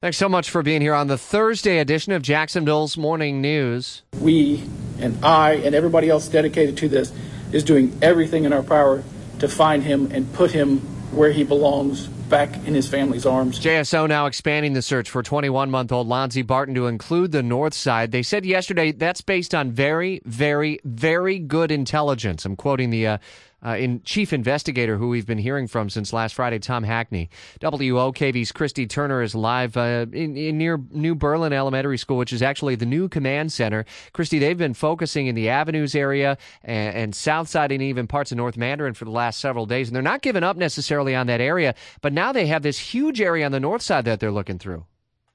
Thanks so much for being here on the Thursday edition of Jacksonville's Morning News. We and I and everybody else dedicated to this is doing everything in our power to find him and put him where he belongs back in his family's arms. JSO now expanding the search for 21 month old Lonzie Barton to include the north side. They said yesterday that's based on very, very, very good intelligence. I'm quoting the uh, uh, in chief investigator who we've been hearing from since last Friday, Tom Hackney. WOKV's Christy Turner is live uh, in, in, near New Berlin Elementary School, which is actually the new command center. Christy, they've been focusing in the Avenues area and, and South Side and even parts of North Mandarin for the last several days, and they're not giving up necessarily on that area. But now they have this huge area on the north side that they're looking through.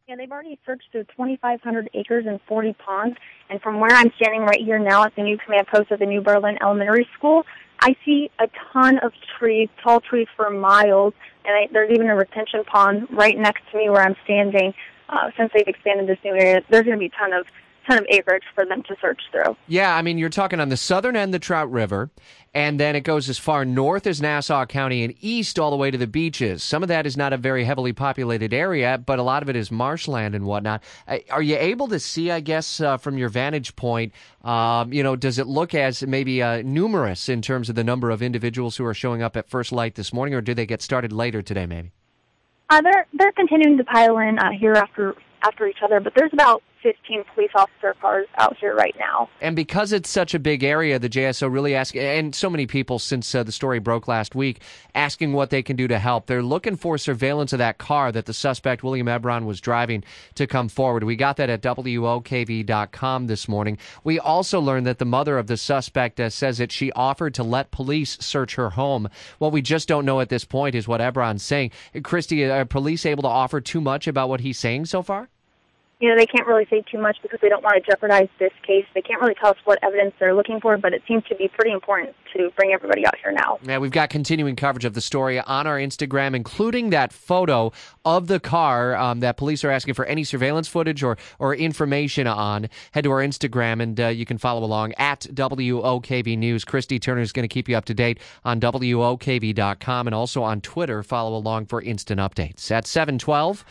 Yeah, they've already searched through 2,500 acres and 40 ponds. And from where I'm standing right here now at the new command post of the New Berlin Elementary School, I see a ton of trees, tall trees for miles, and I, there's even a retention pond right next to me where I'm standing. Uh, since they've expanded this new area, there's going to be a ton of ton of acreage for them to search through. Yeah, I mean, you're talking on the southern end of the Trout River, and then it goes as far north as Nassau County and east all the way to the beaches. Some of that is not a very heavily populated area, but a lot of it is marshland and whatnot. Uh, are you able to see, I guess, uh, from your vantage point, um, you know, does it look as maybe uh, numerous in terms of the number of individuals who are showing up at first light this morning, or do they get started later today, maybe? Uh, they're they're continuing to pile in uh, here after after each other, but there's about 15 police officer cars out here right now. And because it's such a big area, the JSO really ask, and so many people since uh, the story broke last week, asking what they can do to help. They're looking for surveillance of that car that the suspect, William Ebron, was driving to come forward. We got that at WOKV.com this morning. We also learned that the mother of the suspect uh, says that she offered to let police search her home. What we just don't know at this point is what Ebron's saying. Christy, are police able to offer too much about what he's saying so far? You know, they can't really say too much because they don't want to jeopardize this case. They can't really tell us what evidence they're looking for, but it seems to be pretty important to bring everybody out here now. Yeah, we've got continuing coverage of the story on our Instagram, including that photo of the car um, that police are asking for any surveillance footage or, or information on. Head to our Instagram and uh, you can follow along at WOKV News. Christy Turner is going to keep you up to date on WOKV.com and also on Twitter. Follow along for instant updates. At 712,